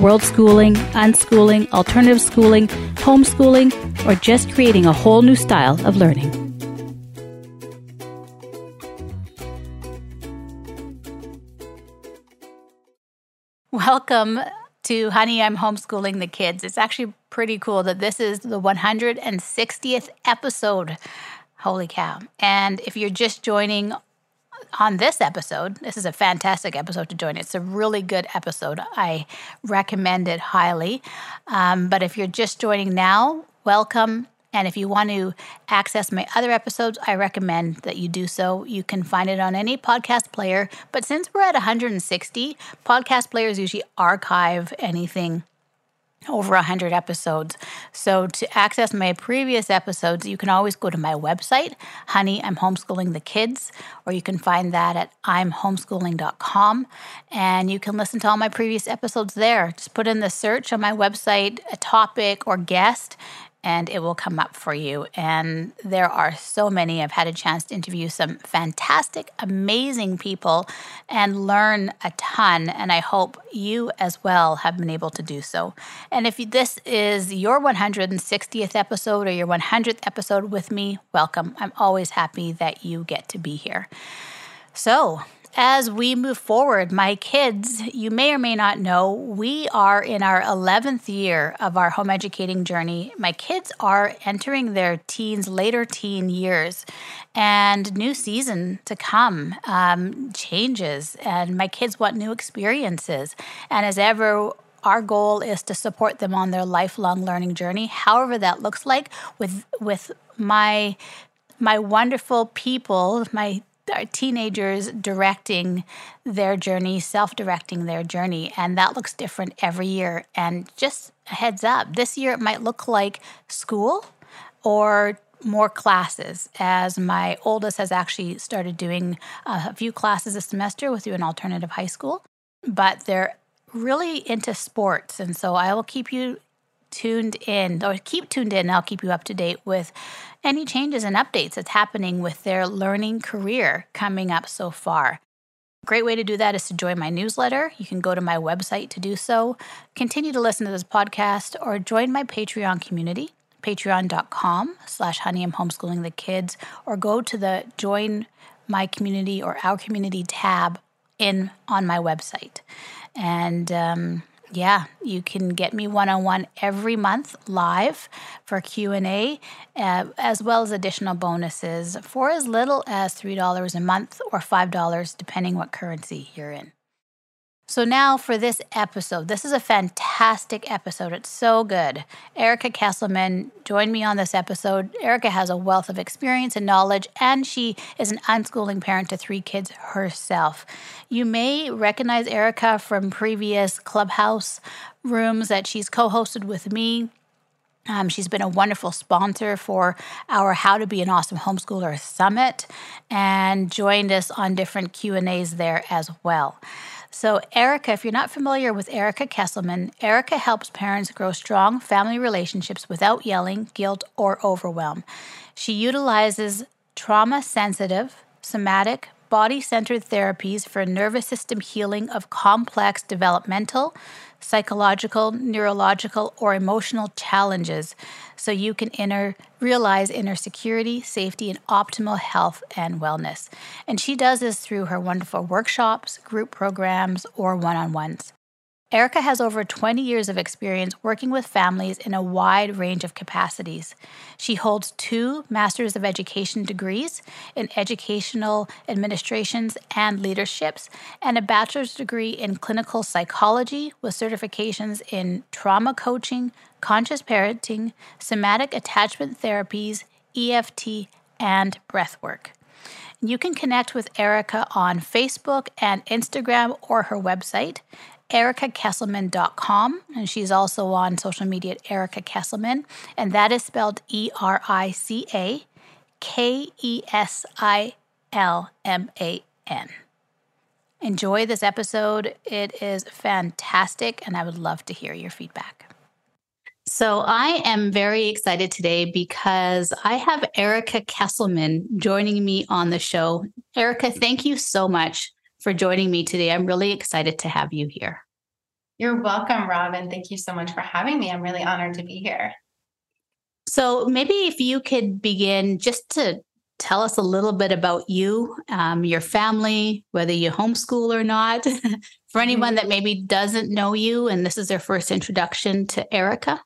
world schooling, unschooling, alternative schooling, homeschooling, or just creating a whole new style of learning. Welcome to Honey, I'm Homeschooling the Kids. It's actually pretty cool that this is the 160th episode. Holy cow. And if you're just joining on this episode, this is a fantastic episode to join. It's a really good episode. I recommend it highly. Um, but if you're just joining now, welcome. And if you want to access my other episodes, I recommend that you do so. You can find it on any podcast player. But since we're at 160, podcast players usually archive anything over 100 episodes. So to access my previous episodes, you can always go to my website, Honey, I'm Homeschooling the Kids, or you can find that at imhomeschooling.com. And you can listen to all my previous episodes there. Just put in the search on my website, a topic or guest, and it will come up for you. And there are so many. I've had a chance to interview some fantastic, amazing people and learn a ton. And I hope you as well have been able to do so. And if this is your 160th episode or your 100th episode with me, welcome. I'm always happy that you get to be here. So, as we move forward, my kids, you may or may not know, we are in our 11th year of our home educating journey. My kids are entering their teens, later teen years, and new season to come um, changes. And my kids want new experiences. And as ever, our goal is to support them on their lifelong learning journey, however that looks like, with with my my wonderful people, my our teenagers directing their journey, self directing their journey. And that looks different every year. And just a heads up, this year it might look like school or more classes as my oldest has actually started doing a few classes a semester with you an alternative high school but they're really into sports and so i will keep you tuned in or keep tuned in. I'll keep you up to date with any changes and updates that's happening with their learning career coming up so far. Great way to do that is to join my newsletter. You can go to my website to do so, continue to listen to this podcast, or join my Patreon community, patreon.com slash honey homeschooling the kids, or go to the join my community or our community tab in on my website. And um, yeah, you can get me one-on-one every month live for Q&A uh, as well as additional bonuses for as little as $3 a month or $5 depending what currency you're in. So, now for this episode. This is a fantastic episode. It's so good. Erica Kesilman joined me on this episode. Erica has a wealth of experience and knowledge, and she is an unschooling parent to three kids herself. You may recognize Erica from previous clubhouse rooms that she's co hosted with me. Um, she's been a wonderful sponsor for our How to Be an Awesome Homeschooler Summit and joined us on different Q&As there as well. So, Erica, if you're not familiar with Erica Kesilman, Erica helps parents grow strong family relationships without yelling, guilt, or overwhelm. She utilizes trauma sensitive, somatic, body centered therapies for nervous system healing of complex developmental, psychological, neurological, or emotional challenges so you can inner, realize inner security, safety, and optimal health and wellness. And she does this through her wonderful workshops, group programs, or one on ones. Erica has over 20 years of experience working with families in a wide range of capacities. She holds two Masters of Education degrees in Educational Administrations and Leaderships, and a bachelor's degree in Clinical Psychology with certifications in Trauma Coaching, Conscious Parenting, Somatic Attachment Therapies, EFT, and Breathwork. You can connect with Erica on Facebook and Instagram or her website, ericakesilman.com. And she's also on social media at Erica Kesilman. And that is spelled E R I C A K E S I L M A N. Enjoy this episode. It is fantastic, and I would love to hear your feedback. So, I am very excited today because I have Erica Kesilman joining me on the show. Erica, thank you so much for joining me today. I'm really excited to have you here. You're welcome, Robin. Thank you so much for having me. I'm really honored to be here. So, maybe if you could begin just to tell us a little bit about you, um, your family, whether you homeschool or not, for anyone that maybe doesn't know you and this is their first introduction to Erica.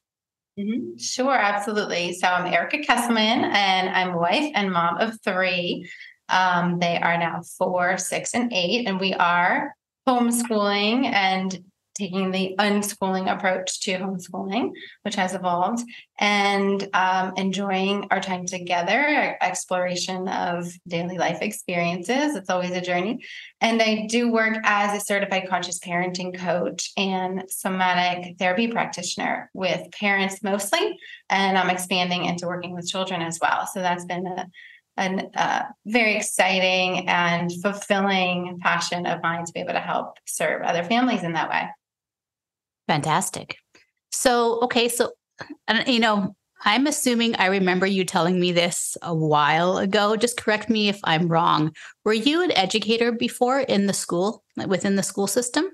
Mm-hmm. Sure, absolutely. So I'm Erica Kesilman, and I'm wife and mom of three. Um, they are now four, six, and eight, and we are homeschooling and taking the unschooling approach to homeschooling, which has evolved, and um, enjoying our time together, exploration of daily life experiences. It's always a journey. And I do work as a certified conscious parenting coach and somatic therapy practitioner with parents mostly. And I'm expanding into working with children as well. So that's been a a uh, very exciting and fulfilling passion of mine to be able to help serve other families in that way. Fantastic. So, okay, so, you know, I'm assuming I remember you telling me this a while ago. Just correct me if I'm wrong. Were you an educator before in the school, within the school system?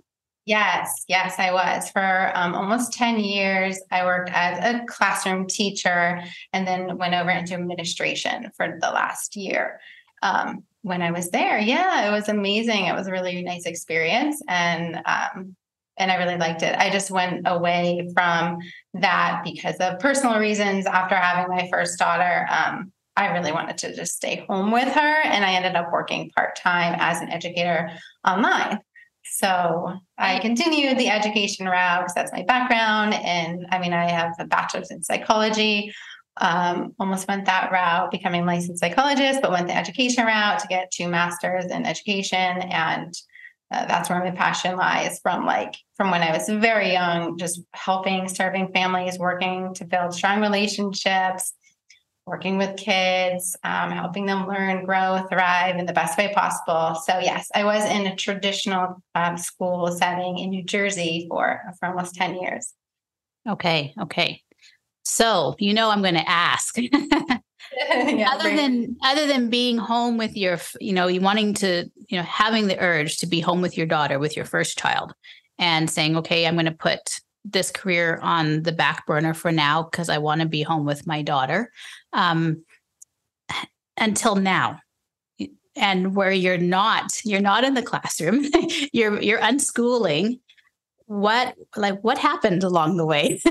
Yes, yes, I was. For um, almost 10 years, I worked as a classroom teacher and then went over into administration for the last year. Um, when I was there, yeah, it was amazing. It was a really nice experience. And um, and I really liked it. I just went away from that because of personal reasons. After having my first daughter, um, I really wanted to just stay home with her, and I ended up working part time as an educator online. So I continued the education route because that's my background. And I mean, I have a bachelor's in psychology. Um, almost went that route, becoming licensed psychologist, but went the education route to get two masters in education and uh, that's where my passion lies from like from when i was very young just helping serving families working to build strong relationships working with kids um, helping them learn grow thrive in the best way possible. So yes i was in a traditional um, school setting in new jersey for for almost 10 years. Okay okay. So you know i'm going to ask. Yeah, other than other than being home with your you know you wanting to you know having the urge to be home with your daughter with your first child and saying okay i'm going to put this career on the back burner for now because i want to be home with my daughter um, until now. And where you're not you're not in the classroom you're you're unschooling. What like what happened along the way?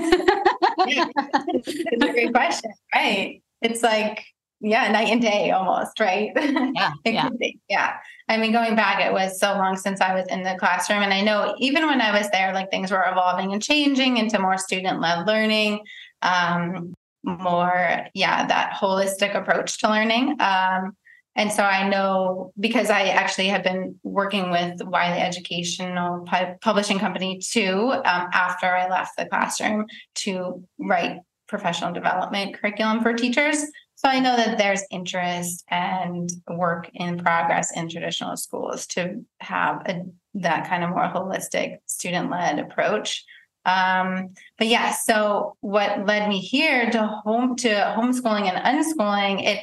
Yeah, it's a great question right? It's like yeah night and day almost right yeah yeah. yeah i mean going back it was so long since i was in the classroom and i know even when i was there like things were evolving and changing into more student-led learning um, more yeah that holistic approach to learning um, and so i know because i actually have been working with wiley educational publishing company too um, after i left the classroom to write professional development curriculum for teachers. So I know that there's interest and work in progress in traditional schools to have a, that kind of more holistic student led approach. Um, but yeah, so what led me here to home to homeschooling and unschooling, it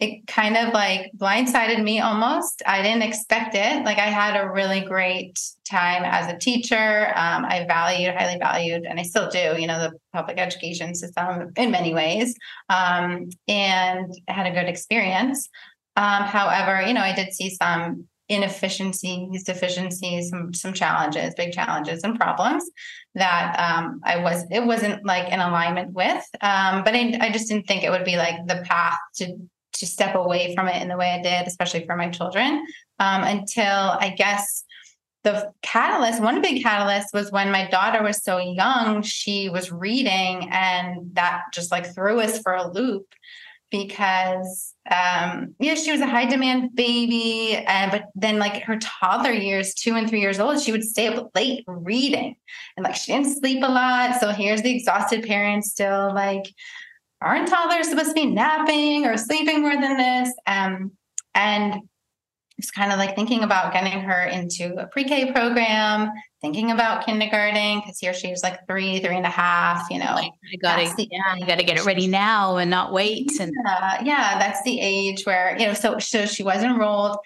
it kind of like blindsided me almost. I didn't expect it. Like I had a really great time as a teacher. Um, I valued, highly valued, and I still do, you know, the public education system in many ways, um, and had a good experience. Um, however, you know, I did see some inefficiencies, deficiencies, some some challenges, big challenges and problems that um, I was it wasn't like in alignment with. Um, but I, I just didn't think it would be like the path to to step away from it in the way I did, especially for my children, um, until I guess the catalyst, one big catalyst was when my daughter was so young, she was reading, and that just like threw us for a loop because um yeah she was a high demand baby and but then like her toddler years two and three years old she would stay up late reading. And like she didn't sleep a lot so here's the exhausted parents still like aren't toddlers supposed to be napping or sleeping more than this um and it's kind of like thinking about getting her into a pre-K program, thinking about kindergarten because here she's like three, three and a half. You know, you gotta, the, yeah, you gotta get it ready now and not wait. And yeah, yeah, that's the age where you know. So, so she was enrolled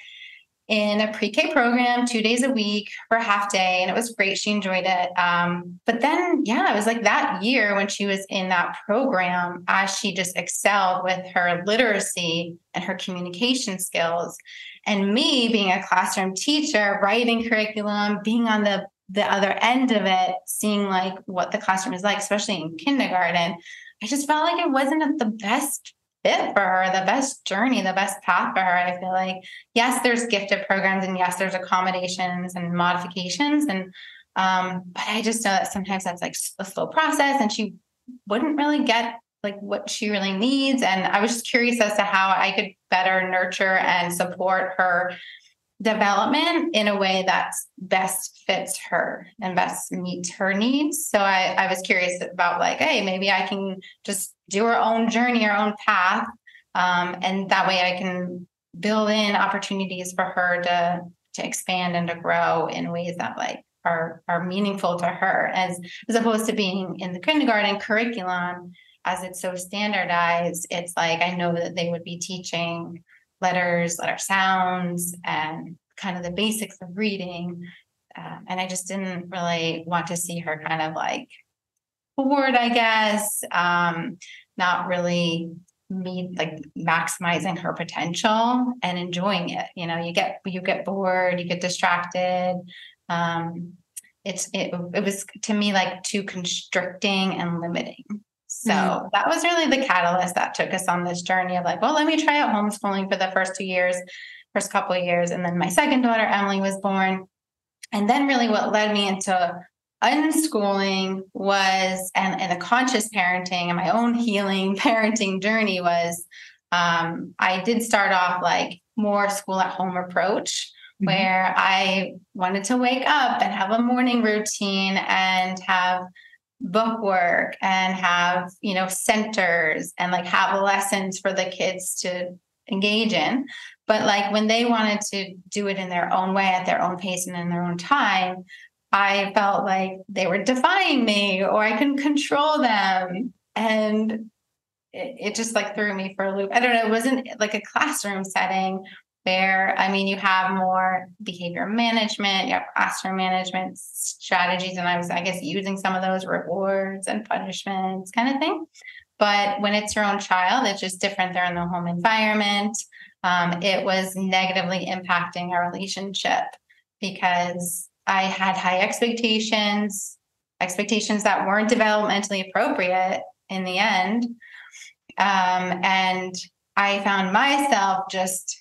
in a pre-K program two days a week for half day, and it was great. She enjoyed it. Um, but then, yeah, it was like that year when she was in that program, as she just excelled with her literacy and her communication skills. And me being a classroom teacher, writing curriculum, being on the the other end of it, seeing like what the classroom is like, especially in kindergarten, I just felt like it wasn't the best fit for her, the best journey, the best path for her. I feel like, yes, there's gifted programs and yes, there's accommodations and modifications. And, um, but I just know that sometimes that's like a slow process and she wouldn't really get like what she really needs. And I was just curious as to how I could better nurture and support her development in a way that best fits her and best meets her needs. So I, I was curious about like, hey, maybe I can just do our own journey, our own path. Um, and that way I can build in opportunities for her to to expand and to grow in ways that like are are meaningful to her as as opposed to being in the kindergarten curriculum as it's so standardized it's like i know that they would be teaching letters letter sounds and kind of the basics of reading uh, and i just didn't really want to see her kind of like bored, I guess, um, not really me like maximizing her potential and enjoying it. You know, you get you get bored, you get distracted. Um, it's it, it was to me like too constricting and limiting. So mm. that was really the catalyst that took us on this journey of like, well, let me try out homeschooling for the first two years, first couple of years. And then my second daughter, Emily, was born. And then really what led me into unschooling was and, and the conscious parenting and my own healing parenting journey was um, I did start off like more school at home approach mm-hmm. where I wanted to wake up and have a morning routine and have book work and have you know centers and like have lessons for the kids to engage in but like when they wanted to do it in their own way at their own pace and in their own time I felt like they were defying me or I couldn't control them. And it, it, just like threw me for a loop. I don't know, it wasn't like a classroom setting where, I mean, you have more behavior management, you have classroom management strategies. And I was, I guess, using some of those rewards and punishments kind of thing. But when it's your own child, it's just different. They're in the home environment. Um, it was negatively impacting our relationship because I had high expectations, expectations that weren't developmentally appropriate in the end. Um, and I found myself just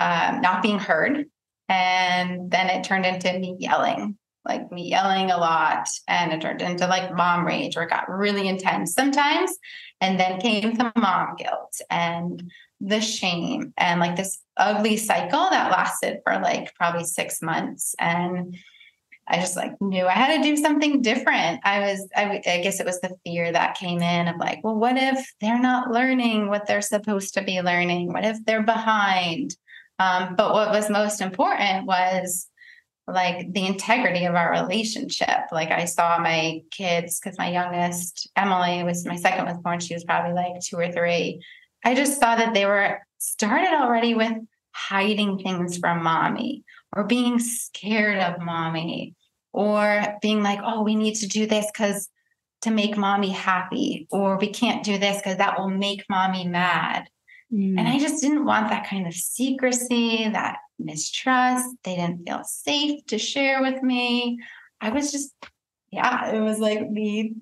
um, not being heard. And then it turned into me yelling, like me yelling a lot. And it turned into like mom rage where it got really intense sometimes. And then came the mom guilt and the shame and like this ugly cycle that lasted for like probably six months. And I just like knew I had to do something different. I was, I, guess it was the fear that came in of like, well, what if they're not learning what they're supposed to be learning? What if they're behind? Um, but what was most important was like the integrity of our relationship. Like I saw my kids, because my youngest, Emily, was my second was born. She was probably like two or three. I just saw that they were started already with hiding things from mommy or being scared of mommy or being like, oh, we need to do this because to make mommy happy, or we can't do this because that will make mommy mad. Mm. And I just didn't want that kind of secrecy, that mistrust. They didn't feel safe to share with me. I was just, yeah, it was like me.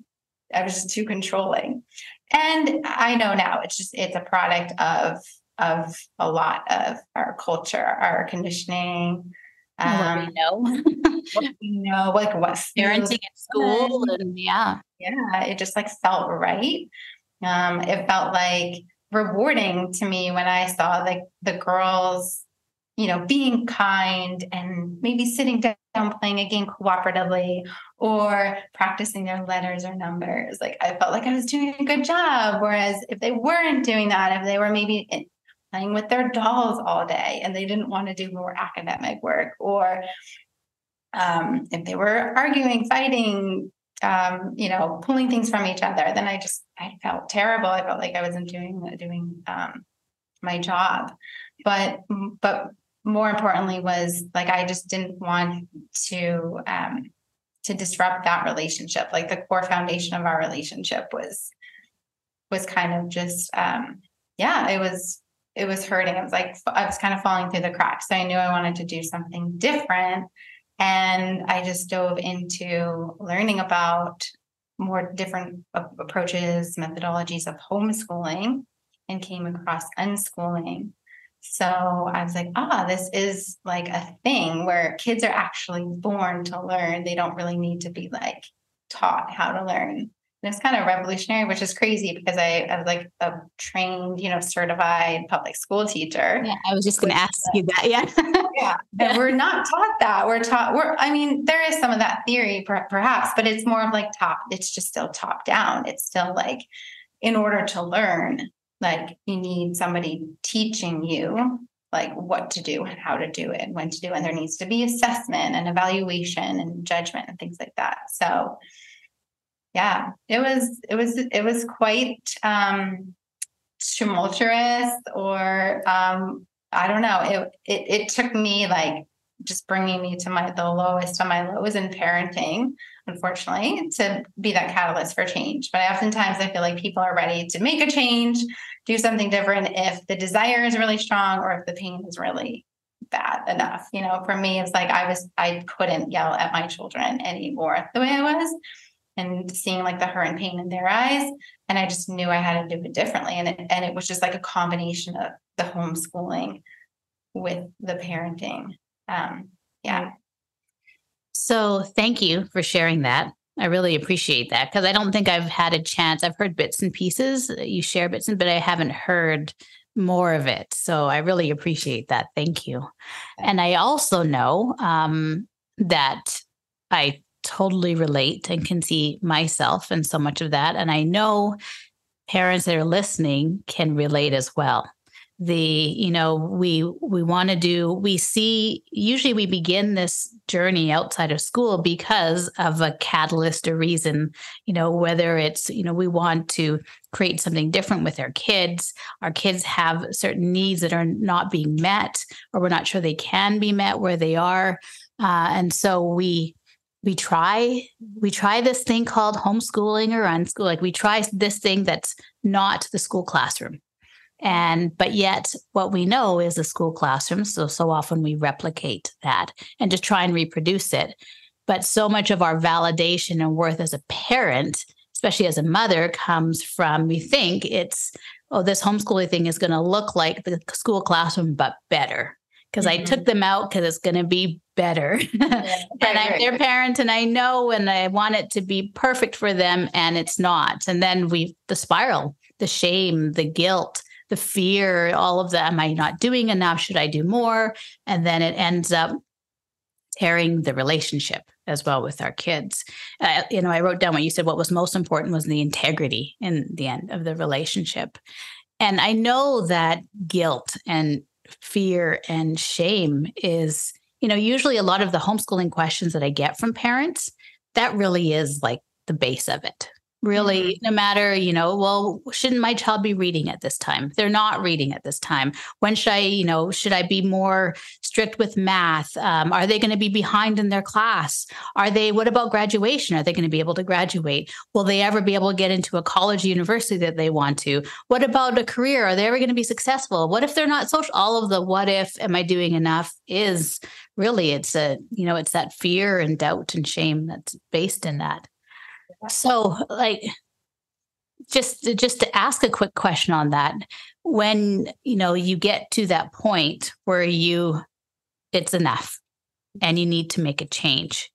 I was just too controlling. And I know now it's just, it's a product of of a lot of our culture, our conditioning. Um, what we um, know. what we know, like what parenting at school and yeah. Yeah. It just like felt right. Um, it felt like rewarding to me when I saw like the girls, you know, being kind and maybe sitting down playing a game cooperatively or practicing their letters or numbers. Like I felt like I was doing a good job. Whereas if they weren't doing that, if they were maybe playing with their dolls all day and they didn't want to do more academic work or um, if they were arguing, fighting, um, you know, pulling things from each other, then I just I felt terrible. I felt like I wasn't doing doing um, my job. But but more importantly was like I just didn't want to um, to disrupt that relationship. Like the core foundation of our relationship was was kind of just um, yeah, it was it was hurting. It was like I was kind of falling through the cracks. So I knew I wanted to do something different. And I just dove into learning about more different approaches, methodologies of homeschooling, and came across unschooling. So I was like, ah, this is like a thing where kids are actually born to learn. They don't really need to be like taught how to learn. And it's kind of revolutionary, which is crazy because I, I was like a trained, you know, certified public school teacher. Yeah, I was just going to ask you that. Yeah. yeah. And we're not taught that. We're taught, we're, I mean, there is some of that theory per, perhaps, but it's more of like top, it's just still top down. It's still like, in order to learn, like you need somebody teaching you like what to do and how to do it and when to do it. And there needs to be assessment and evaluation and judgment and things like that. So, yeah, it was it was it was quite um, tumultuous, or um, I don't know. It, it it took me like just bringing me to my the lowest of my lows in parenting unfortunately to be that catalyst for change but oftentimes i feel like people are ready to make a change do something different if the desire is really strong or if the pain is really bad enough you know for me it's like i was i couldn't yell at my children anymore the way i was and seeing like the hurt and pain in their eyes. And I just knew I had to do it differently. And it, and it was just like a combination of the homeschooling with the parenting. Um, yeah. So thank you for sharing that. I really appreciate that because I don't think I've had a chance. I've heard bits and pieces. You share bits, and, but I haven't heard more of it. So I really appreciate that. Thank you. And I also know um, that I totally relate and can see myself in so much of that. And I know parents that are listening can relate as well the you know we we want to do we see usually we begin this journey outside of school because of a catalyst or reason you know whether it's you know we want to create something different with our kids. Our kids have certain needs that are not being met or we're not sure they can be met where they are. Uh, and so we we try we try this thing called homeschooling or unschool like we try this thing that's not the school classroom and but yet what we know is the school classroom so so often we replicate that and just try and reproduce it but so much of our validation and worth as a parent especially as a mother comes from we think it's oh this homeschooling thing is going to look like the school classroom but better because mm-hmm. I took them out because it's going to be better. Yeah, and I'm their parent and I know and I want it to be perfect for them and it's not. And then we, the spiral, the shame, the guilt, the fear, all of that. Am I not doing enough? Should I do more? And then it ends up tearing the relationship as well with our kids. Uh, you know, I wrote down what you said. What was most important was the integrity in the end of the relationship. And I know that guilt and fear and shame is, you know, usually a lot of the homeschooling questions that I get from parents, that really is like the base of it really mm-hmm. no matter you know well shouldn't my child be reading at this time? They're not reading at this time. When should i you know should i be more strict with math? Um, are they going to be behind in their class? Are they what about graduation? Are they going to be able to graduate? Will they ever be able to get into a college university that they want to? What about a career? Are they ever going to be successful? What if they're not social? All of the what if am i doing enough is really it's a you know it's that fear and doubt and shame that's based in that so, like, just just to ask a quick question on that, when you know you get to that point where you it's enough and you need to make a change.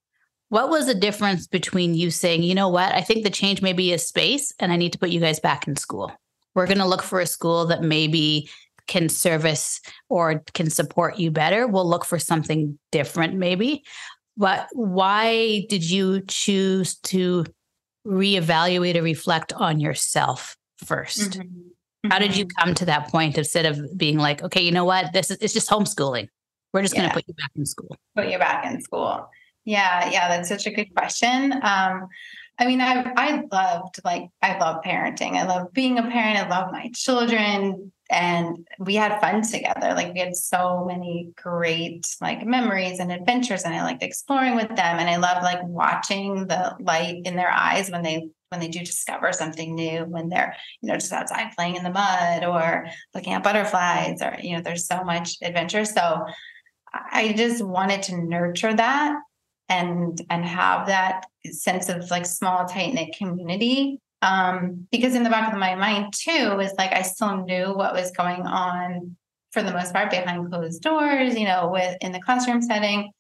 What was the difference between you saying, you know what, I think the change maybe is space and I need to put you guys back in school we're going to look for a school that maybe can service or can support you better. We'll look for something different, maybe. But why did you choose to reevaluate or reflect on yourself 1st mm-hmm. How did you mm-hmm. come to that point instead of being like, okay, you know what, this is it's just homeschooling. We're just yeah. going to put you back in school. Put you back in school. Yeah, yeah, that's such a good question. Um, I mean, I I loved like I love parenting. I love being a parent. I love my children, and we had fun together. Like we had so many great like memories and adventures, and I liked exploring with them. And I love like watching the light in their eyes when they when they do discover something new. When they're you know just outside playing in the mud or looking at butterflies, or you know, there's so much adventure. So I just wanted to nurture that and and have that sense of like small tight knit community. Um because in the back of my mind too is like i still knew what was going on for the most part behind closed doors you know with in the classroom setting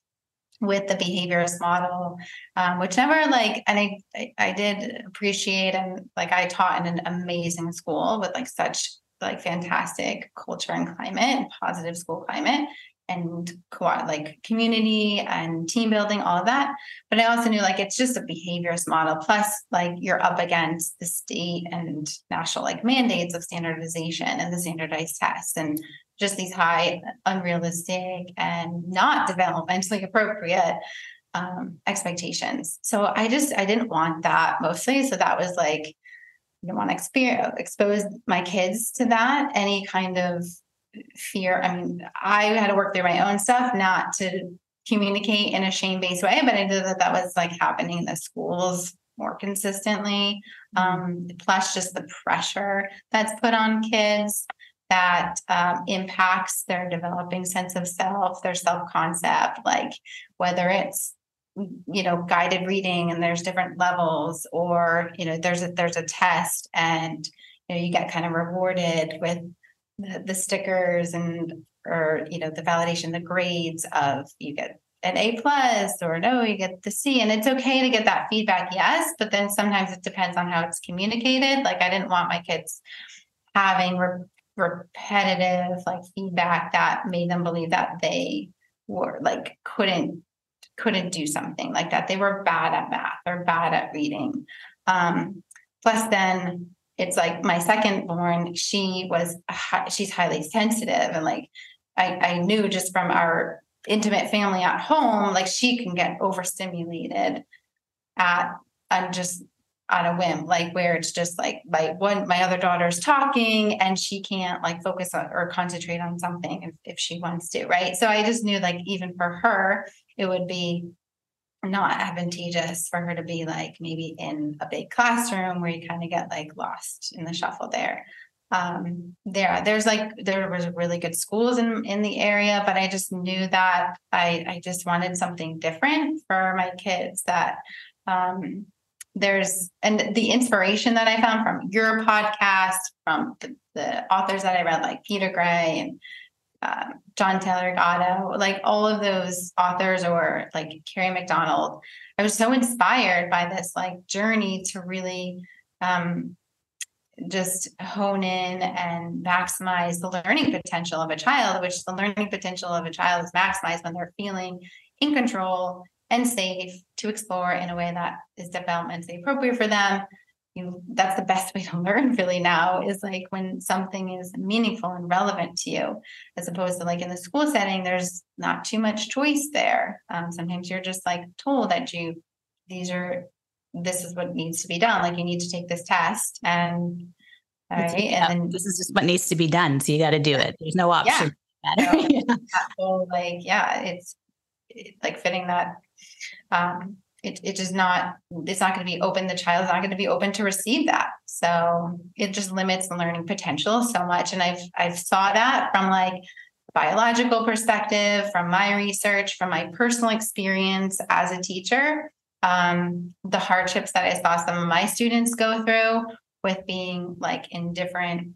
with the behaviorist model um, which never like and I, I i did appreciate and like i taught in an amazing school with like such like fantastic culture and climate and positive school climate and co- like community and team building, all of that. But I also knew like it's just a behaviorist model. Plus, like you're up against the state and national like mandates of standardization and the standardized tests and just these high, unrealistic and not developmentally appropriate um, expectations. So I just I didn't want that mostly. So that was like I didn't want to expose my kids to that any kind of fear. I mean, I had to work through my own stuff, not to communicate in a shame based way, but I knew that that was like happening in the schools more consistently. Mm-hmm. Um, plus, just the pressure that's put on kids that um, impacts their developing sense of self, their self concept, like whether it's you know guided reading and there's different levels or you know there's a there's a test and you know you get kind of rewarded with the, stickers and or you know the validation the grades of you get an A plus or no, you get the C. And it's okay to get that feedback, yes, but then sometimes it depends on how it's communicated. Like I didn't want my kids having re- repetitive like feedback that made them believe that they were like couldn't couldn't do something like that. They were bad at math or bad at reading. Um, plus then it's like my second born she was she's highly sensitive and like I, I knew just from our intimate family at home like she can get overstimulated at i'm just on a whim like where it's just like my one my other daughter's talking and she can't like focus on or concentrate on something if, if she wants to right? So i just knew like even for her it would be not advantageous for her to be like maybe in a big classroom where you kind of get like lost in the shuffle there. Um there there's like there was really good schools in in the area but i just knew that i i just wanted something different for my kids that um there's and the inspiration that i found from your podcast from the, the authors that i read like peter gray and uh, John Taylor Gatto, like all of those authors, or like Kerry McDonald. I was so inspired by this like journey to really um, just hone in and maximize the learning potential of a child, which the learning potential of a child is maximized when they're feeling in control and safe to explore in a way that is developmentally appropriate for them you that's the best way to learn really now is like when something is meaningful and relevant to you as opposed to like in the school setting there's not too much choice there. Um, sometimes you're just like told that you these are this is what needs to be done like you need to take this test and all right yeah, and then this is just what needs to be done so you got to do it. There's no option yeah, yeah. So, like yeah it's, it's like fitting that um it, it is not it's not going to be open the child's not going to be open to receive that. So it just limits the learning potential so much. And i've i've saw that from like biological perspective from my research from my personal experience as a teacher. Um, the hardships that i saw some of my students go through with being like in different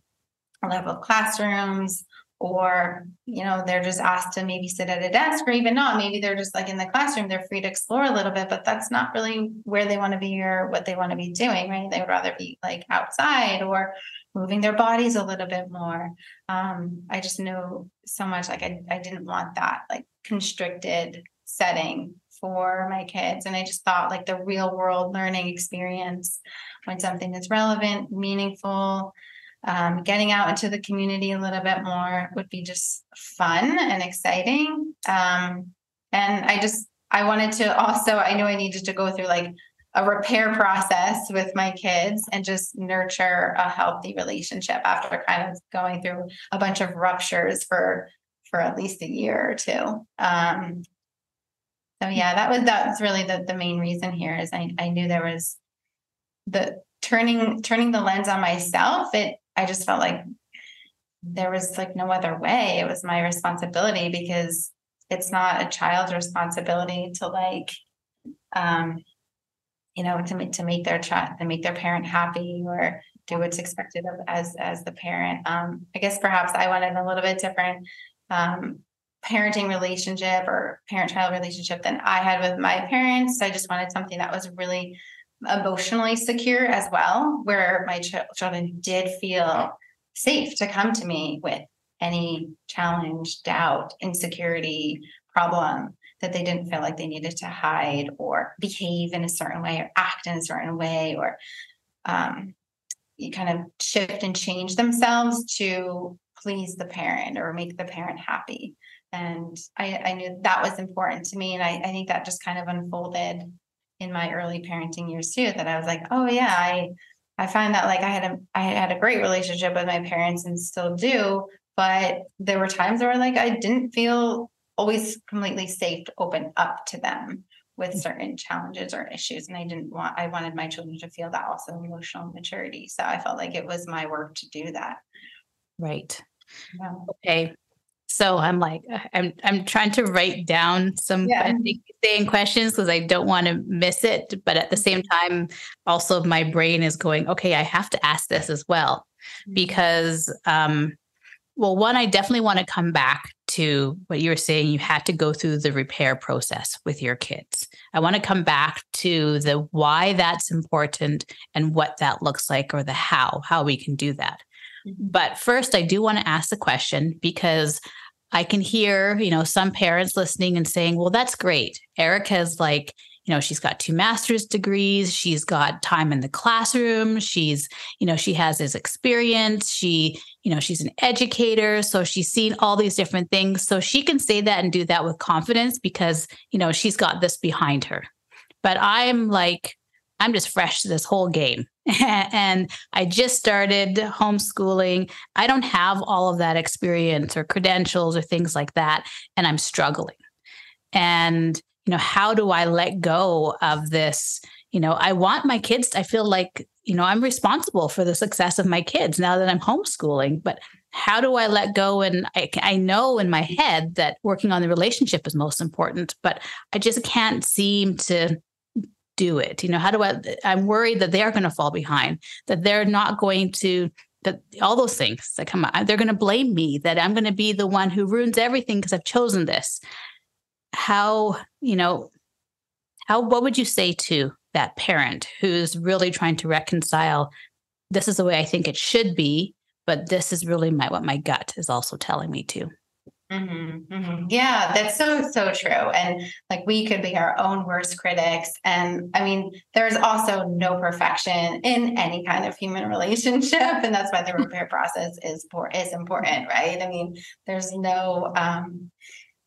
level classrooms or you know they're just asked to maybe sit at a desk or even not maybe they're just like in the classroom they're free to explore a little bit but that's not really where they want to be or what they want to be doing right? They would rather be like outside or moving their bodies a little bit more. Um, i just know so much like I, I didn't want that like constricted setting for my kids and i just thought like the real world learning experience when something is relevant meaningful um, getting out into the community a little bit more would be just fun and exciting. Um, and I just, I wanted to also, I knew I needed to go through like a repair process with my kids and just nurture a healthy relationship after kind of going through a bunch of ruptures for for at least a year or two. Um, so yeah, that was that's really the the main reason here is I, I knew there was the turning turning the lens on myself. It I just felt like there was like no other way. It was my responsibility because it's not a child's responsibility to like, um, you know, to make to make their child to make their parent happy or do what's expected of as as the parent. Um, I guess perhaps I wanted a little bit different um, parenting relationship or parent-child relationship than I had with my parents. I just wanted something that was really emotionally secure as well, where my ch- children did feel safe to come to me with any challenge, doubt, insecurity, problem that they didn't feel like they needed to hide or behave in a certain way or act in a certain way or um, you kind of shift and change themselves to please the parent or make the parent happy. And I, I knew that was important to me. And I, I think that just kind of unfolded in my early parenting years too that I was like, oh yeah, I I find that like I had a I had a great relationship with my parents and still do, but there were times where like I didn't feel always completely safe to open up to them with mm. certain challenges or issues and I didn't want I wanted my children to feel that also emotional maturity. So I felt like it was my work to do that. Right. Yeah. Okay. So I'm like, I'm I'm trying to write down some yeah. saying questions because I don't want to miss it. But at the same mm-hmm. time, also my brain is going, okay, I have to ask this as well. Mm-hmm. Because um, well, one, I definitely want to come back to what you were saying. You had to go through the repair process with your kids. I want to come back to the why that's important and what that looks like or the how, how we can do that. But first, I do want to ask the question because I can hear, you know, some parents listening and saying, well, that's great. Erica's like, you know, she's got two master's degrees. She's got time in the classroom. She's, you know, she has this experience. She, you know, she's an educator. So she's seen all these different things. So she can say that and do that with confidence because, you know, she's got this behind her. But I'm like, I'm just fresh to this whole game. and I just started homeschooling. I don't have all of that experience or credentials or things like that. And I'm struggling. And, you know, how do I let go of this? You know, I want my kids, I feel like, you know, I'm responsible for the success of my kids now that I'm homeschooling, but how do I let go? And I, I know in my head that working on the relationship is most important, but I just can't seem to do it? You know, how do I? I'm worried that they are going to fall behind, that they're not going to, that all those things that come out, they're going to blame me, that I'm going to be the one who ruins everything because I've chosen this. How, you know, how, what would you say to that parent who's really trying to reconcile this is the way I think it should be, but this is really my what my gut is also telling me to? Mm-hmm, mm-hmm. Yeah, that's so, so true. And like we could be our own worst critics. And I mean, there's also no perfection in any kind of human relationship. And that's why the repair process is, is important, right? I mean, there's no, um,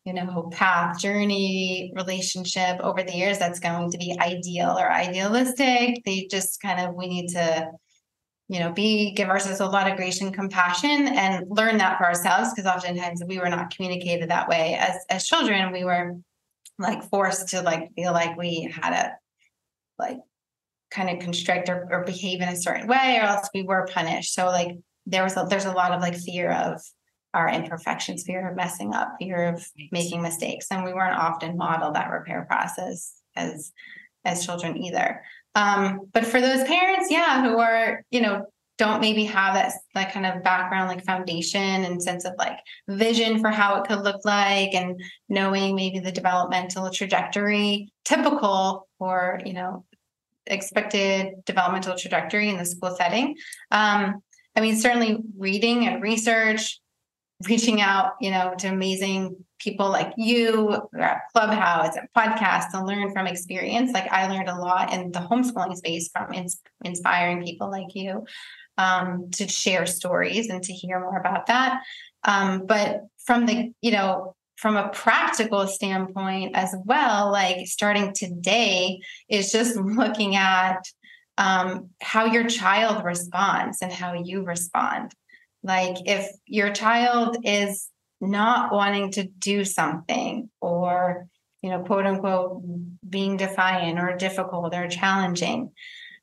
you know, path, journey, relationship over the years that's going to be ideal or idealistic. They just kind of, we need to you know, be give ourselves a lot of grace and compassion and learn that for ourselves because oftentimes we were not communicated that way as as children. We were like forced to like feel like we had to like kind of constrict or, or behave in a certain way or else we were punished. So like there was a, there's a lot of like fear of our imperfections, fear of messing up, fear of making mistakes. And we weren't often modeled that repair process as as children either. Um, but for those parents, yeah, who are, you know, don't maybe have that like kind of background like foundation and sense of like vision for how it could look like and knowing maybe the developmental trajectory typical or you know expected developmental trajectory in the school setting. Um, i mean certainly reading and research reaching out you know to amazing people like you at clubhouse and podcasts to learn from experience like i learned a lot in the homeschooling space from ins- inspiring people like you um, to share stories and to hear more about that. Um, but from the, you know, from a practical standpoint as well, like starting today is just looking at um, how your child responds and how you respond. Like if your child is not wanting to do something or, you know, quote unquote, being defiant or difficult or challenging,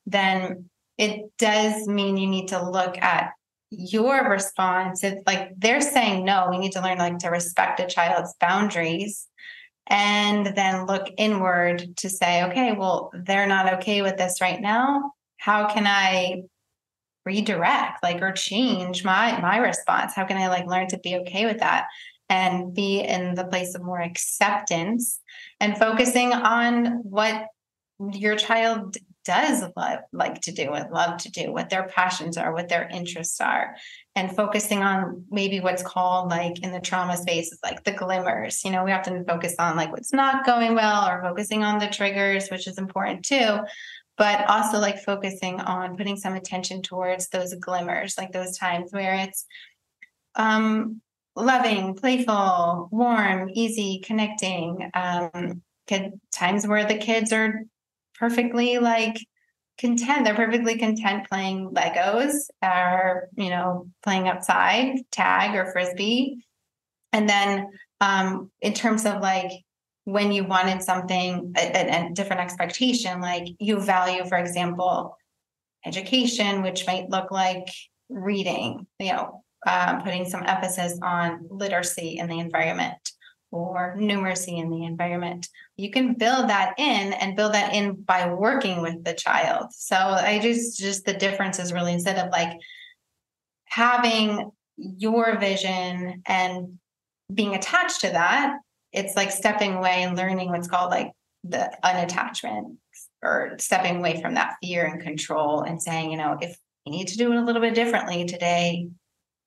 then it does mean you need to look at your response. It's like they're saying no, we need to learn like to respect a child's boundaries and then look inward to say, okay, well, they're not okay with this right now. How can I redirect like or change my my response? How can I like learn to be okay with that? and be in the place of more acceptance and focusing on what your child does love, like to do and love to do, what their passions are, what their interests are, and focusing on maybe what's called like in the trauma space is like the glimmers. You know, we often focus on like what's not going well or focusing on the triggers, which is important too. But also like focusing on putting some attention towards those glimmers, like those times where it's um loving, playful, warm, easy, connecting. Um, kid times where the kids are perfectly like content. They're perfectly content playing Legos or, you know, playing outside, tag or frisbee. And then um, in terms of like when you wanted something, a, a, different expectation, like you value, for example, education, which might look like reading, you know, um, putting some emphasis on literacy in the environment or numeracy in the environment. You can build that in and build that in by working with the child. So I just just the difference is really instead of like having your vision and being attached to that, it's like stepping away and learning what's called like the unattachment or stepping away from that fear and control and saying, you know, if you need to do it a little bit differently today,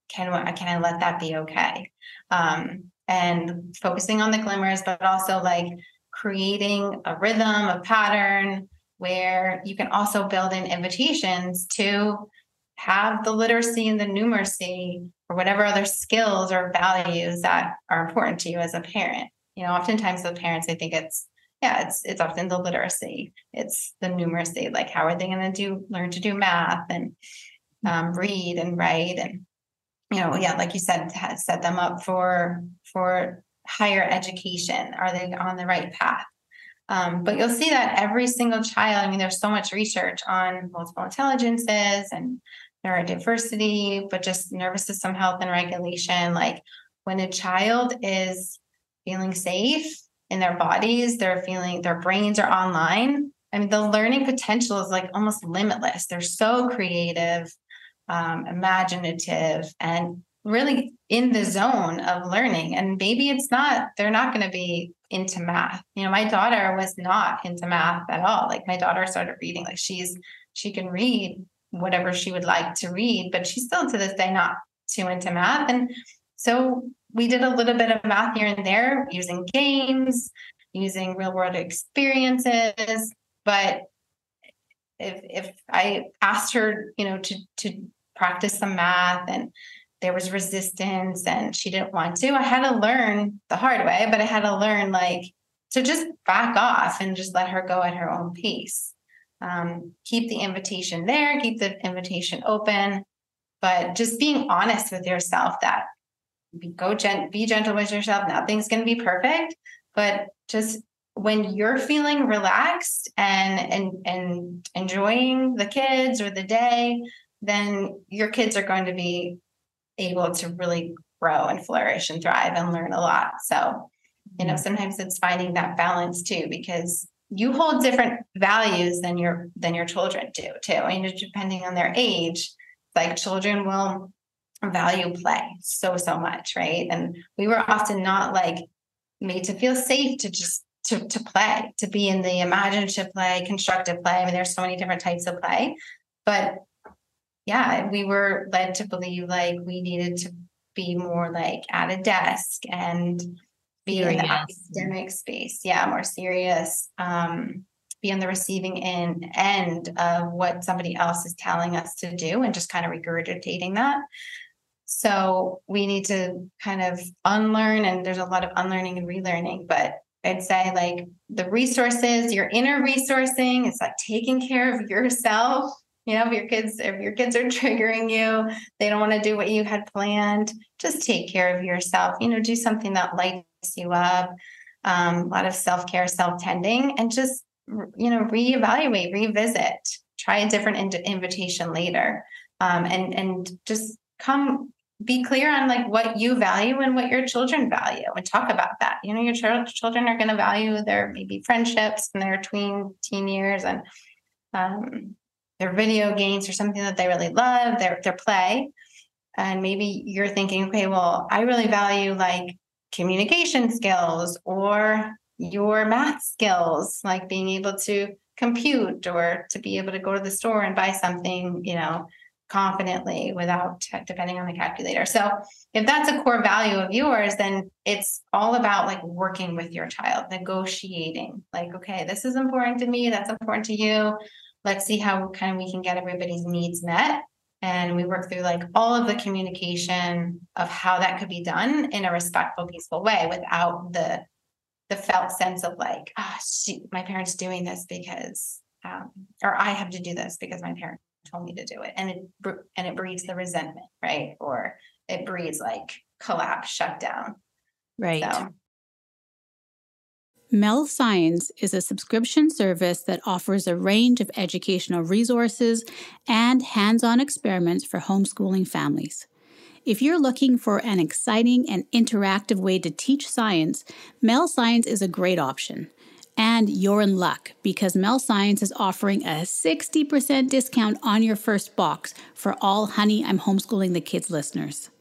can can I let that be okay? Um, and focusing on the glimmers, but also like creating a rhythm, a pattern where you can also build in invitations to have the literacy and the numeracy or whatever other skills or values that are important to you as a parent. You know, oftentimes the parents, I think it's yeah, it's it's often the literacy, it's the numeracy, like how are they going to do learn to do math and um, read and write and you know, yeah, like you said, set them up for for higher education. Are they on the right path? Um, but you'll see that every single child. I mean, there's so much research on multiple intelligences and neurodiversity, but just nervous system health and regulation. Like when a child is feeling safe in their bodies, they're feeling their brains are online. I mean, the learning potential is like almost limitless. They're so creative um, imaginative, and really in the zone of learning. And maybe it's not, they're not going to be into math. You know, my daughter was not into math at all. Like my daughter started reading, like she's, she can read whatever she would like to read, but she's still to this day not too into math. And so we did a little bit of math here and there using games, using real world experiences. But if if I asked her, you know, to to practice some math and there was resistance and she didn't want to. I had to learn the hard way, but I had to learn like to just back off and just let her go at her own pace. Um, keep the invitation there, keep the invitation open, but just being honest with yourself that go gent- be gentle with yourself. Nothing's going to be perfect, but just when you're feeling relaxed and and and enjoying the kids or the day, then your kids are going to be able to really grow and flourish and thrive and learn a lot. So, you know, mm-hmm. sometimes it's finding that balance too, because you hold different values than your than your children do too. and depending on their age. like children will value play so so much right? And we were often not like made to feel safe to just to, to play to be in the imaginative play constructive play. I mean there's so many different types of play. But yeah we were led to believe like we needed to be more like at a desk and be serious. in the academic space. Yeah more serious um be on the receiving end end of what somebody else is telling us to do and just kind of regurgitating that so we need to kind of unlearn, and there's a lot of unlearning and relearning. But I'd say like the resources, your inner resourcing, it's like taking care of yourself. You know, if your kids, if your kids are triggering you, they don't want to do what you had planned, just take care of yourself. You know, do something that lights you up. Um, a lot of self care, self tending, and just you know reevaluate, revisit, try a different in- invitation later, um, and and just come be clear on like what you value and what your children value and talk about that. You know your ch- children are going to value their maybe friendships and their tween teen years and um, their video games or something that they really love their their play. And maybe you're thinking okay well i really value like communication skills or your math skills like being able to compute or to be able to go to the store and buy something you know confidently without depending on the calculator. So if that's a core value of yours, then it's all about like working with your child, negotiating. Like, okay, this is important to me, that's important to you. Let's see how kind of we can get everybody's needs met. And we work through like all of the communication of how that could be done in a respectful, peaceful way without the the felt sense of like, ah, oh, my parents doing this because um, or I have to do this because my parents told me to do it and it and it breeds the resentment right or it breeds like collapse shutdown right so. Mel Science is a subscription service that offers a range of educational resources and hands on experiments for homeschooling families. If you're looking for an exciting and interactive way to teach science, Mel Science is a great option. And you're in luck because Mel Science is offering a 60% discount on your first box for all Honey, I'm Homeschooling the Kids listeners.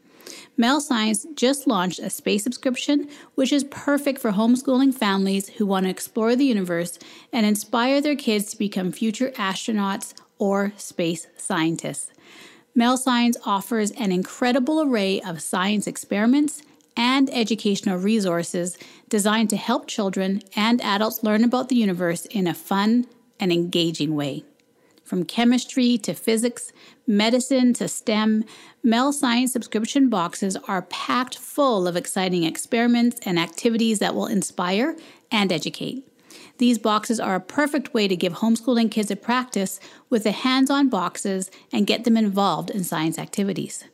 Mel Science just launched a space subscription, which is perfect for homeschooling families who want to explore the universe and inspire their kids to become future astronauts or space scientists. Mel Science offers an incredible array of science experiments and educational resources designed to help children and adults learn about the universe in a fun and engaging way. From chemistry to physics, medicine to STEM, Mel Science subscription boxes are packed full of exciting experiments and activities that will inspire and educate. These boxes are a perfect way to give homeschooling kids a practice with the hands on boxes and get them involved in science activities.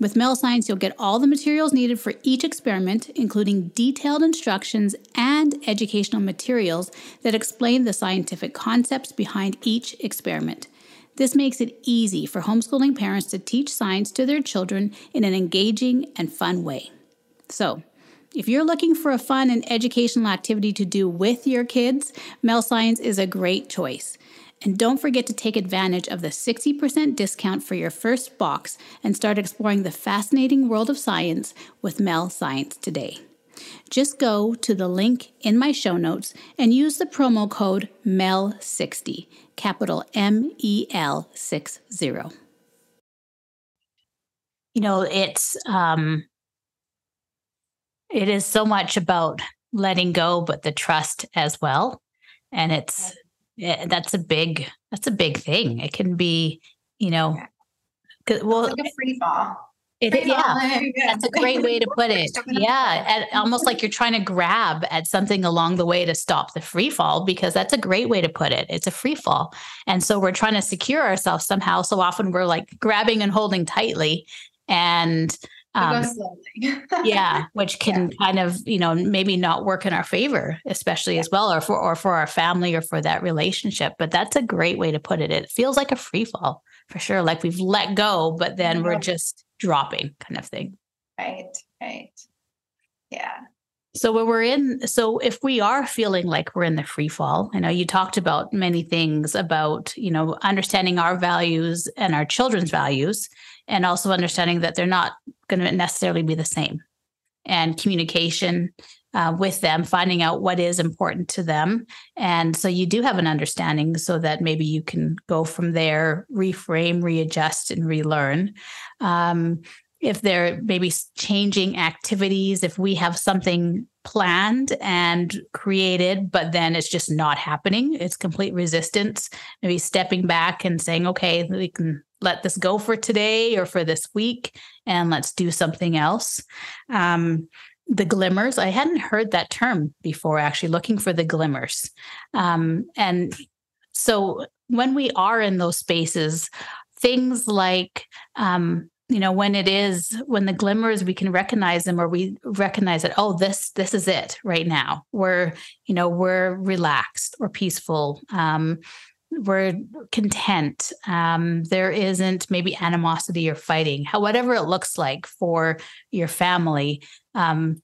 With Mel Science, you'll get all the materials needed for each experiment, including detailed instructions and educational materials that explain the scientific concepts behind each experiment. This makes it easy for homeschooling parents to teach science to their children in an engaging and fun way. So, if you're looking for a fun and educational activity to do with your kids, Mel Science is a great choice. And don't forget to take advantage of the 60% discount for your first box and start exploring the fascinating world of science with Mel Science today. Just go to the link in my show notes and use the promo code MEL60, capital M E L 60. You know, it's um it is so much about letting go but the trust as well. And it's yeah, that's a big that's a big thing. It can be, you know, well, it's like a free fall. It, yeah, that's a great way to put it. Yeah, at, almost like you're trying to grab at something along the way to stop the free fall, because that's a great way to put it. It's a free fall, and so we're trying to secure ourselves somehow. So often we're like grabbing and holding tightly, and um, yeah, which can yeah. kind of, you know, maybe not work in our favor, especially yeah. as well, or for or for our family or for that relationship. But that's a great way to put it. It feels like a free fall for sure. Like we've let go, but then we're just dropping kind of thing. Right. Right. Yeah. So when we're in, so if we are feeling like we're in the free fall, I know you talked about many things about, you know, understanding our values and our children's values, and also understanding that they're not going to necessarily be the same. And communication uh, with them, finding out what is important to them. And so you do have an understanding so that maybe you can go from there, reframe, readjust, and relearn. Um, if they're maybe changing activities, if we have something planned and created, but then it's just not happening, it's complete resistance, maybe stepping back and saying, okay, we can let this go for today or for this week and let's do something else. Um, the glimmers, I hadn't heard that term before, actually, looking for the glimmers. Um, and so when we are in those spaces, things like um, you know when it is when the glimmers we can recognize them or we recognize that oh this this is it right now we're you know we're relaxed or peaceful um we're content. Um there isn't maybe animosity or fighting. How, whatever it looks like for your family um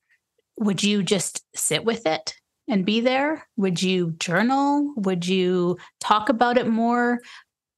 would you just sit with it and be there? Would you journal? Would you talk about it more?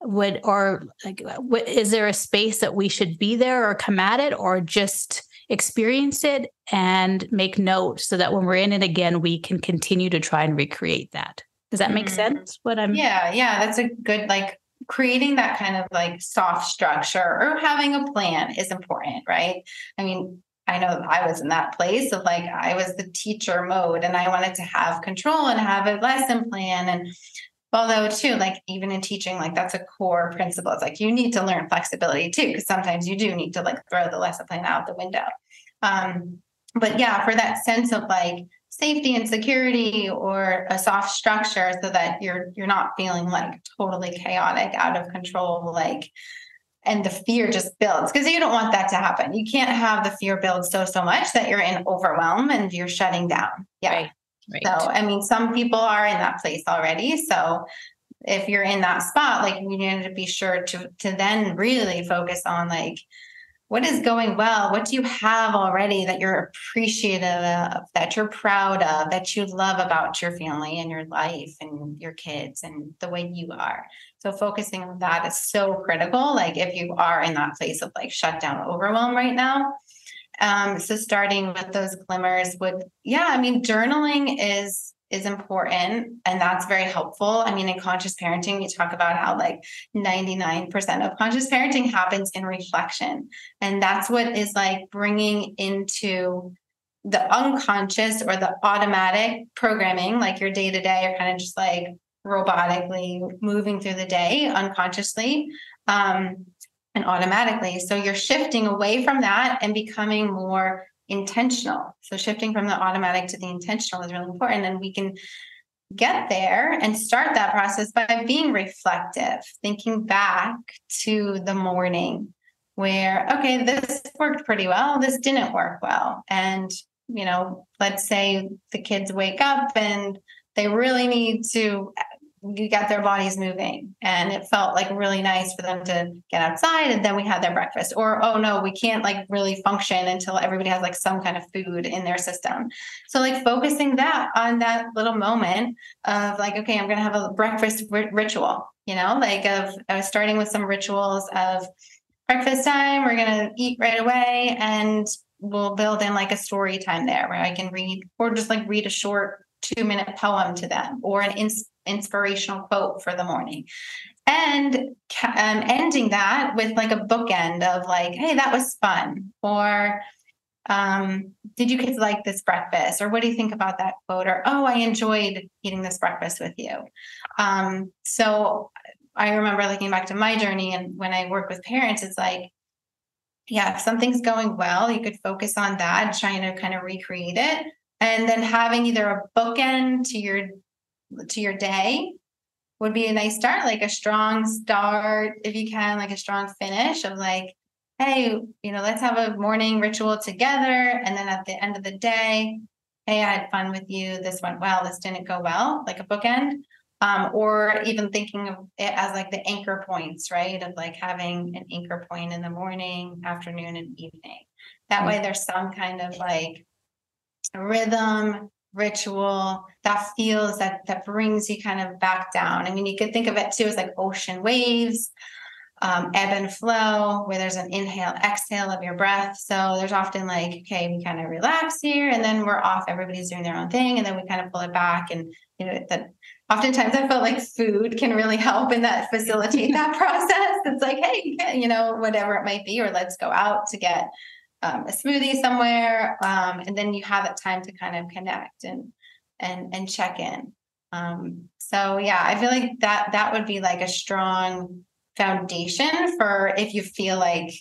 Would or like what, is there a space that we should be there or come at it or just experience it and make note so that when we're in it again we can continue to try and recreate that does that make mm-hmm. sense what i'm yeah yeah that's a good like creating that kind of like soft structure or having a plan is important right i mean I know I was in that place of like I was the teacher mode and I wanted to have control and have a lesson plan and Although, too, like even in teaching, like that's a core principle. It's like you need to learn flexibility too, because sometimes you do need to like throw the lesson plan out the window. Um, but yeah, for that sense of like safety and security or a soft structure so that you're you're not feeling like totally chaotic, out of control, like and the fear just builds because you don't want that to happen. You can't have the fear build so so much that you're in overwhelm and you're shutting down. Yeah. Right. Right. So, I mean, some people are in that place already. So, if you're in that spot, like you need to be sure to to then really focus on like what is going well, what do you have already that you're appreciative of, that you're proud of, that you love about your family and your life and your kids and the way you are. So focusing on that is so critical. Like if you are in that place of like shutdown overwhelm right now, um, so starting with those glimmers would, yeah, I mean, journaling is is important and that's very helpful. I mean, in conscious parenting, we talk about how like 99% of conscious parenting happens in reflection. And that's what is like bringing into the unconscious or the automatic programming, like your day to day, you're kind of just like robotically moving through the day unconsciously. Um, and automatically. So you're shifting away from that and becoming more intentional. So shifting from the automatic to the intentional is really important. And we can get there and start that process by being reflective, thinking back to the morning where, okay, this worked pretty well, this didn't work well. And, you know, let's say the kids wake up and they really need to you got their bodies moving. And it felt like really nice for them to get outside and then we had their breakfast. Or oh no we can't like really function until everybody has like some kind of food in their system. So like focusing that on that little moment of like okay i'm gonna have a breakfast r- ritual you know like of was starting with some rituals of breakfast time we're gonna eat right away and we'll build in like a story time there where i can read or just like read a short two minute poem to them or an ins- inspirational quote for the morning. And um, ending that with like a bookend of like hey that was fun or um, did you kids like this breakfast? or what do you think about that quote? or oh i enjoyed eating this breakfast with you. Um, so i remember looking back to my journey and when i work with parents it's like yeah if something's going well you could focus on that trying to kind of recreate it. And then having either a bookend to your to your day would be a nice start, like a strong start, if you can, like a strong finish of like, hey, you know, let's have a morning ritual together. And then at the end of the day, hey, I had fun with you. This went well. This didn't go well, like a bookend. Um, or even thinking of it as like the anchor points, right? Of like having an anchor point in the morning, afternoon, and evening. That way, there's some kind of like rhythm, ritual that feels that that brings you kind of back down. I mean, you could think of it too as like ocean waves, um, ebb and flow, where there's an inhale, exhale of your breath. So there's often like, okay, we kind of relax here, and then we're off. Everybody's doing their own thing, and then we kind of pull it back. And you know that oftentimes I feel like food can really help in that facilitate that process. It's like, hey, you know, whatever it might be, or let's go out to get um, a smoothie somewhere, um, and then you have that time to kind of connect and and and check in. Um, so yeah, I feel like that that would be like a strong foundation for if you feel like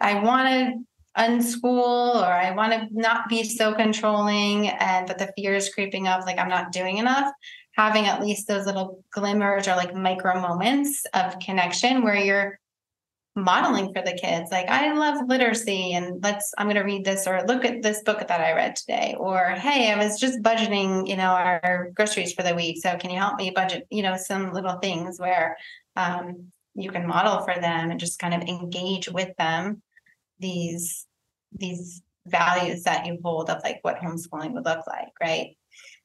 I want to unschool or I want to not be so controlling, and but the fear is creeping up, like I'm not doing enough. Having at least those little glimmers or like micro moments of connection where you're modeling for the kids like i love literacy and let's i'm going to read this or look at this book that i read today or hey i was just budgeting you know our groceries for the week so can you help me budget you know some little things where um, you can model for them and just kind of engage with them these these values that you hold of like what homeschooling would look like right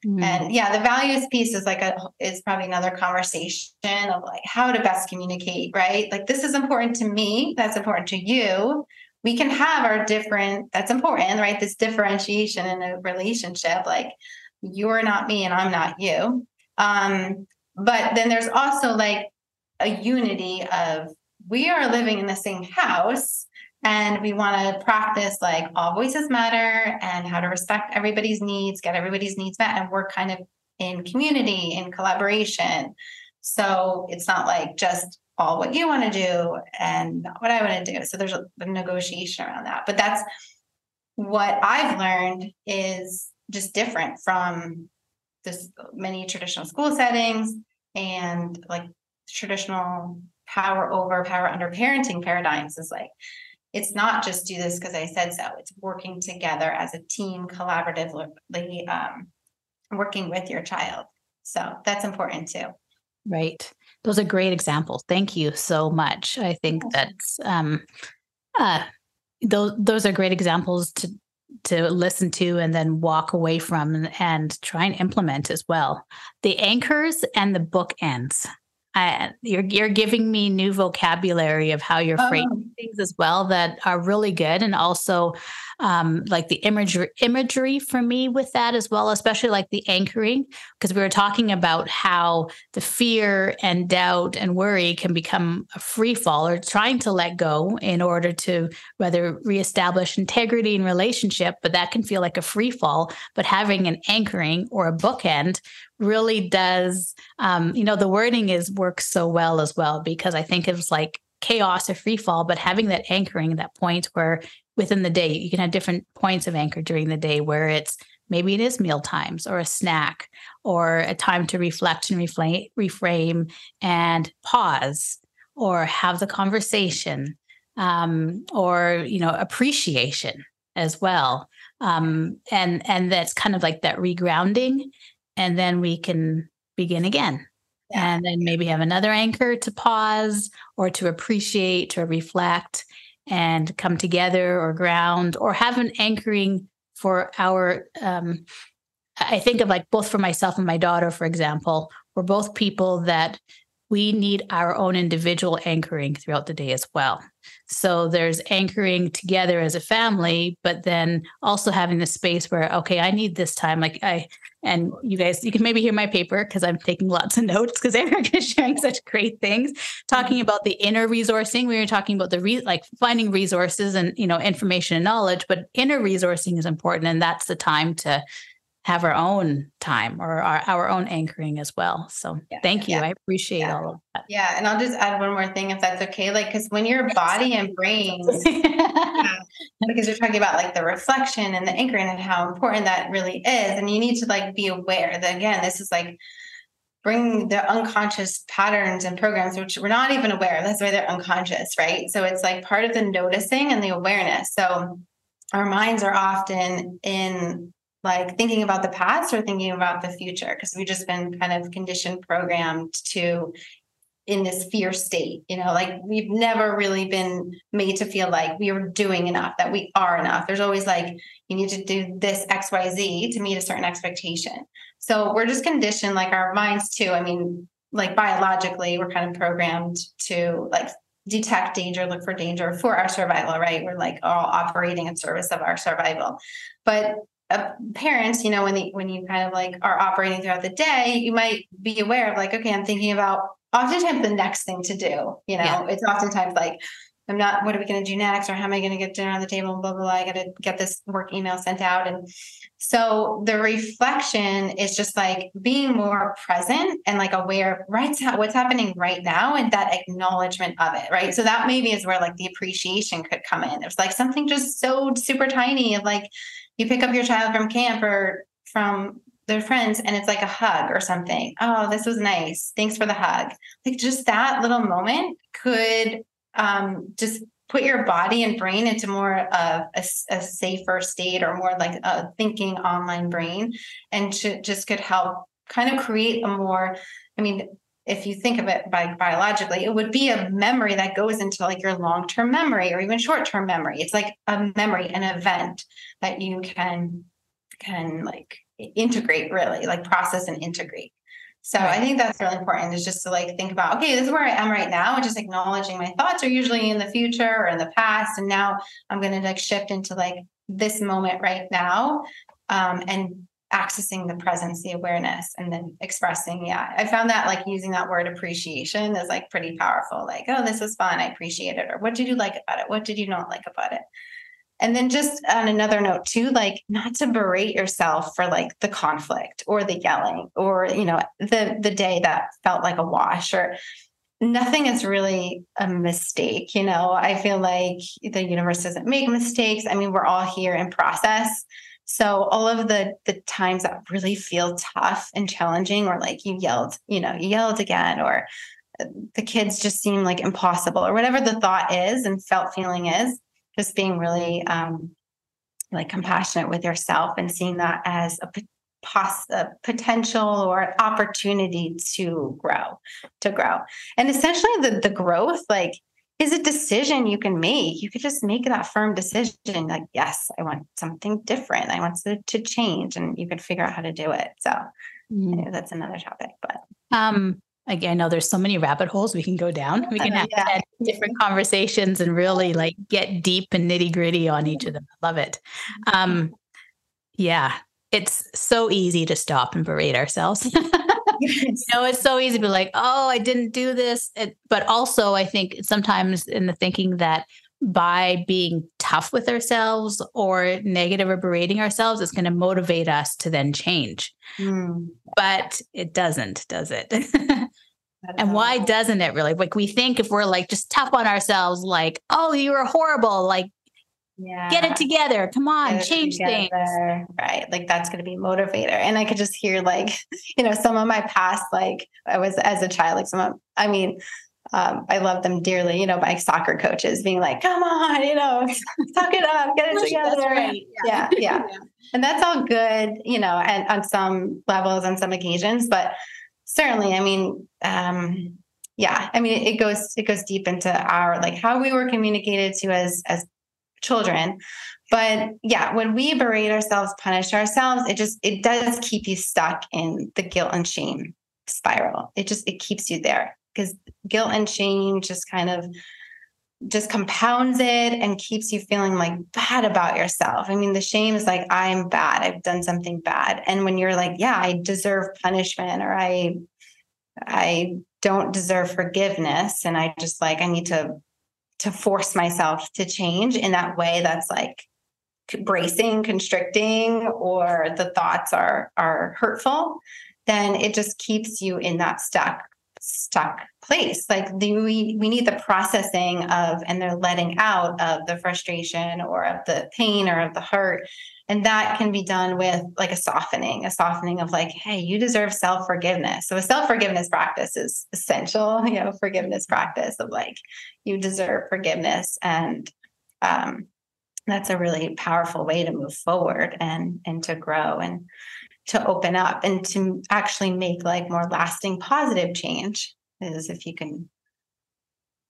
Mm-hmm. And yeah, the values piece is like a is probably another conversation of like how to best communicate, right? Like this is important to me, that's important to you. We can have our different, that's important, right? This differentiation in a relationship, like you're not me and I'm not you. Um, but then there's also like a unity of we are living in the same house and we want to practice like all voices matter and how to respect everybody's needs, get everybody's needs met, and work kind of in community, in collaboration. So it's not like just all what you want to do and what I want to do. So there's a, a negotiation around that. But that's what I've learned is just different from this many traditional school settings and like traditional power over power under parenting paradigms is like it's not just do this because I said so. It's working together as a team, collaboratively, um, working with your child. So that's important too. Right. Those are great examples. Thank you so much. I think that's um, uh, those those are great examples to to listen to and then walk away from and, and try and implement as well. The anchors and the bookends. I, you're you're giving me new vocabulary of how you're framing oh. things as well that are really good, and also um, like the imagery imagery for me with that as well, especially like the anchoring, because we were talking about how the fear and doubt and worry can become a free fall or trying to let go in order to whether reestablish integrity in relationship, but that can feel like a free fall. But having an anchoring or a bookend really does um, you know the wording is works so well as well because i think it's like chaos or free fall but having that anchoring that point where within the day you can have different points of anchor during the day where it's maybe it is meal times or a snack or a time to reflect and reflame, reframe and pause or have the conversation um, or you know appreciation as well um, and and that's kind of like that regrounding and then we can begin again. Yeah. And then maybe have another anchor to pause or to appreciate or reflect and come together or ground or have an anchoring for our um, I think of like both for myself and my daughter, for example, we're both people that we need our own individual anchoring throughout the day as well. So there's anchoring together as a family, but then also having the space where, okay, I need this time. Like I, and you guys, you can maybe hear my paper because I'm taking lots of notes because Erica is sharing such great things, talking mm-hmm. about the inner resourcing. We were talking about the re- like finding resources and, you know, information and knowledge, but inner resourcing is important. And that's the time to have our own time or our, our own anchoring as well. So yeah, thank you. Yeah. I appreciate yeah. all of that. Yeah. And I'll just add one more thing if that's okay. Like, because when your body and brain, because you're talking about like the reflection and the anchoring and how important that really is. And you need to like be aware that again, this is like bring the unconscious patterns and programs, which we're not even aware of. That's why they're unconscious, right? So it's like part of the noticing and the awareness. So our minds are often in like thinking about the past or thinking about the future because we've just been kind of conditioned programmed to in this fear state. You know, like we've never really been made to feel like we are doing enough, that we are enough. There's always like, you need to do this XYZ to meet a certain expectation. So we're just conditioned, like our minds too. I mean, like biologically, we're kind of programmed to like detect danger, look for danger for our survival, right? We're like all operating in service of our survival. But Uh, parents, you know, when the when you kind of like are operating throughout the day, you might be aware of like, okay, I'm thinking about oftentimes the next thing to do. You know, yeah. it's oftentimes like, I'm not, what are we going to do next? Or how am I going to get dinner on the table? Blah, blah, blah. I got to get this work email sent out. And so the reflection is just like being more present and like aware of right what's happening right now and that acknowledgement of it. Right. So that maybe is where like the appreciation could come in. It's like something just so super tiny of like you pick up your child from camp or from their friends and it's like a hug or something. Oh, this was nice. Thanks for the hug. Like just that little moment could um, just put your body and brain into more of a, a safer state or more like a thinking online brain and to, just could help kind of create a more, I mean, if you think of it biologically, it would be a memory that goes into like your long-term memory or even short-term memory. It's like a memory, an event that you can can like integrate really like process and integrate so right. i think that's really important is just to like think about okay this is where i am right now and just acknowledging my thoughts are usually in the future or in the past and now i'm going to like shift into like this moment right now um, and accessing the presence the awareness and then expressing yeah i found that like using that word appreciation is like pretty powerful like oh this was fun i appreciate it or what did you like about it what did you not like about it and then just on another note too, like not to berate yourself for like the conflict or the yelling or, you know, the the day that felt like a wash or nothing is really a mistake. You know, I feel like the universe doesn't make mistakes. I mean, we're all here in process. So all of the the times that really feel tough and challenging, or like you yelled, you know, you yelled again, or the kids just seem like impossible, or whatever the thought is and felt feeling is, just being really um, like compassionate with yourself and seeing that as a, pos- a potential or opportunity to grow, to grow. And essentially, the the growth like is a decision you can make. You could just make that firm decision, like, yes, I want something different. I want to, to change, and you could figure out how to do it. So mm. that's another topic. But um, again, I know there's so many rabbit holes we can go down. We can have yeah. different conversations and really like get deep and nitty gritty on each of them. I love it. Um, yeah, it's so easy to stop and berate ourselves. you know, it's so easy to be like, oh, I didn't do this. It, but also, I think sometimes in the thinking that by being tough with ourselves or negative or berating ourselves, it's going to motivate us to then change. Mm. But it doesn't, does it? and why doesn't it really? Like we think if we're like just tough on ourselves, like, oh, you were horrible, like yeah. get it together. Come on, change things. Right. Like that's going to be motivator. And I could just hear like, you know, some of my past, like I was as a child, like some of, I mean, um, I love them dearly, you know, my soccer coaches being like, come on, you know, suck it up, get it together. Right. Yeah. Yeah, yeah. And that's all good, you know, and on some levels, on some occasions, but certainly, I mean, um, yeah, I mean, it goes, it goes deep into our, like how we were communicated to as, as children. But yeah, when we berate ourselves, punish ourselves, it just, it does keep you stuck in the guilt and shame spiral. It just, it keeps you there because guilt and shame just kind of just compounds it and keeps you feeling like bad about yourself. I mean, the shame is like, I'm bad. I've done something bad. And when you're like, yeah, I deserve punishment or I, I don't deserve forgiveness. And I just like, I need to, to force myself to change in that way that's like bracing, constricting, or the thoughts are, are hurtful, then it just keeps you in that stuck stuck place. Like the, we we need the processing of and they're letting out of the frustration or of the pain or of the hurt. And that can be done with like a softening a softening of like hey you deserve self forgiveness so a self forgiveness practice is essential you know forgiveness practice of like you deserve forgiveness and um that's a really powerful way to move forward and and to grow and to open up and to actually make like more lasting positive change is if you can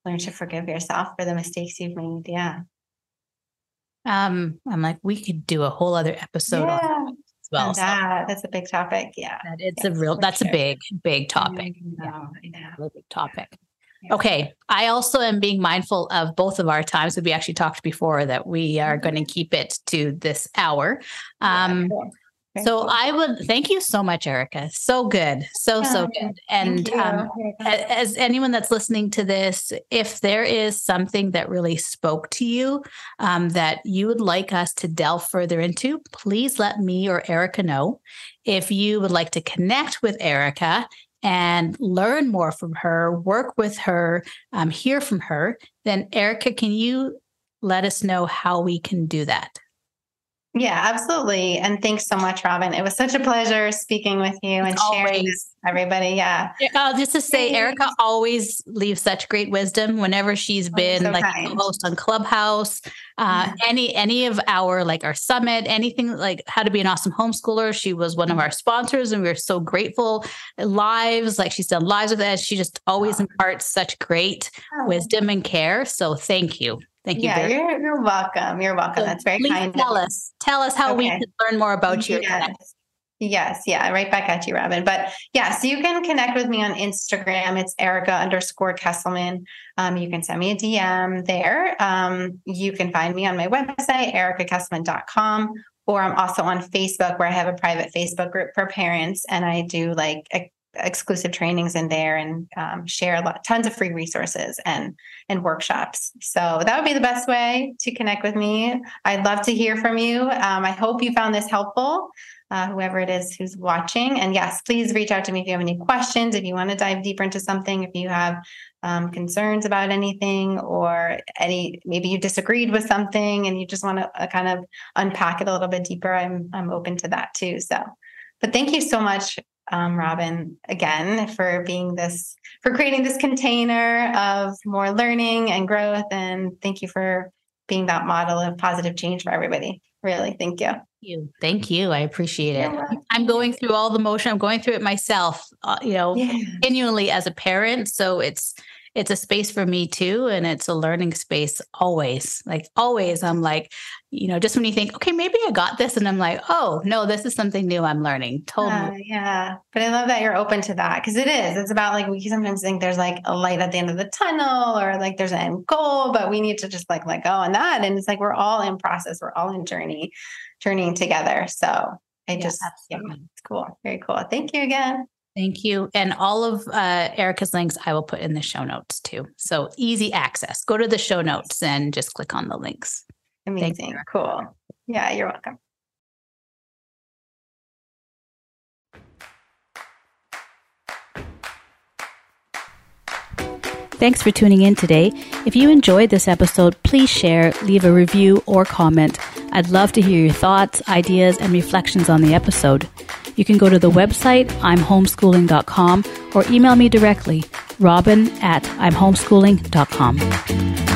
learn to forgive yourself for the mistakes you've made. Yeah. Um, I'm like, we could do a whole other episode yeah. on that as well. So that, that's a big topic. Yeah. that it's a real that's sure. a big, big topic. Yeah, I really big topic. Yeah. Okay. I also am being mindful of both of our times. We actually talked before that we are going to keep it to this hour. Yeah, Um, cool. Very so cool. I would thank you so much, Erica. So good. So, so good. And um, as anyone that's listening to this, if there is something that really spoke to you um, that you would like us to delve further into, please let me or Erica know. If you would like to connect with Erica and learn more from her, work with her, um, hear from her, then Erica, can you let us know how we can do that? Yeah, absolutely. And thanks so much, Robin. It was such a pleasure speaking with you and sharing Always. this with everybody. Yeah. Uh, just to say. Erica always leaves such great wisdom whenever she's been so like a kind. host on Clubhouse, uh, Mhm. any any of our like our summit, anything like how to be an awesome homeschooler. She was one of Mm-hmm. our sponsors, and we are so grateful. Lives, like she's done lives with us. She just always Wow. imparts such great wisdom and care. So thank you, thank you. Yeah, you're, you're welcome. You're welcome. So That's very kind. Tell of us, tell us how we can learn more about you. Yes. Yes, yeah, right back at you, Robin. But yeah, so you can connect with me on Instagram. It's Erica underscore Kesilman. Um, you can send me a DM there. Um, you can find me on my website, ericakesilman.com, or I'm also on Facebook where I have a private Facebook group for parents and I do like exclusive trainings in there and um, share lot, tons of free resources and and workshops. So that would be the best way to connect with me. I'd love to hear from you. Um, I hope you found this helpful uh, whoever it is who's watching. And yes, please reach out to me if you have any questions, if you want to dive deeper into something, if you have um, concerns about anything, or any maybe you disagreed with something and you just want to uh, kind of unpack it a little bit deeper. I'm I'm open to that too. So, but thank you so much. Um, Robin, again, for being this, for creating this container of more learning and growth. And thank you for being that model of positive change for everybody. Really, thank you. you. Thank you. I appreciate it. You're. I'm going through all the motion. I'm going through it myself, uh, you know, Yeah. continually as a parent. So it's it's a space for me too, and it's a learning space always. Like always, I'm like, you know, just when you think, okay, maybe I got this, and I'm like, oh no, this is something new. I'm learning. Totally. Uh, yeah. But I love that you're open to that because it is. It's about like we sometimes think there's like a light at the end of the tunnel or like there's an end goal, but we need to just like let go on that. And it's like we're all in process, we're all in journey, journeying together. So I Yeah, just yeah, it's cool. Very cool. Thank you again. Thank you. And all of uh, Erica's links I will put in the show notes too. So easy access. Go to the show notes and just click on the links. you, Amazing. Erica. Cool. Yeah, you're welcome. Thanks for tuning in today. If you enjoyed this episode, please share, leave a review, or comment. I'd love to hear your thoughts, ideas, and reflections on the episode. You can go to the website, imhomeschooling.com, or email me directly, robin at imhomeschooling.com.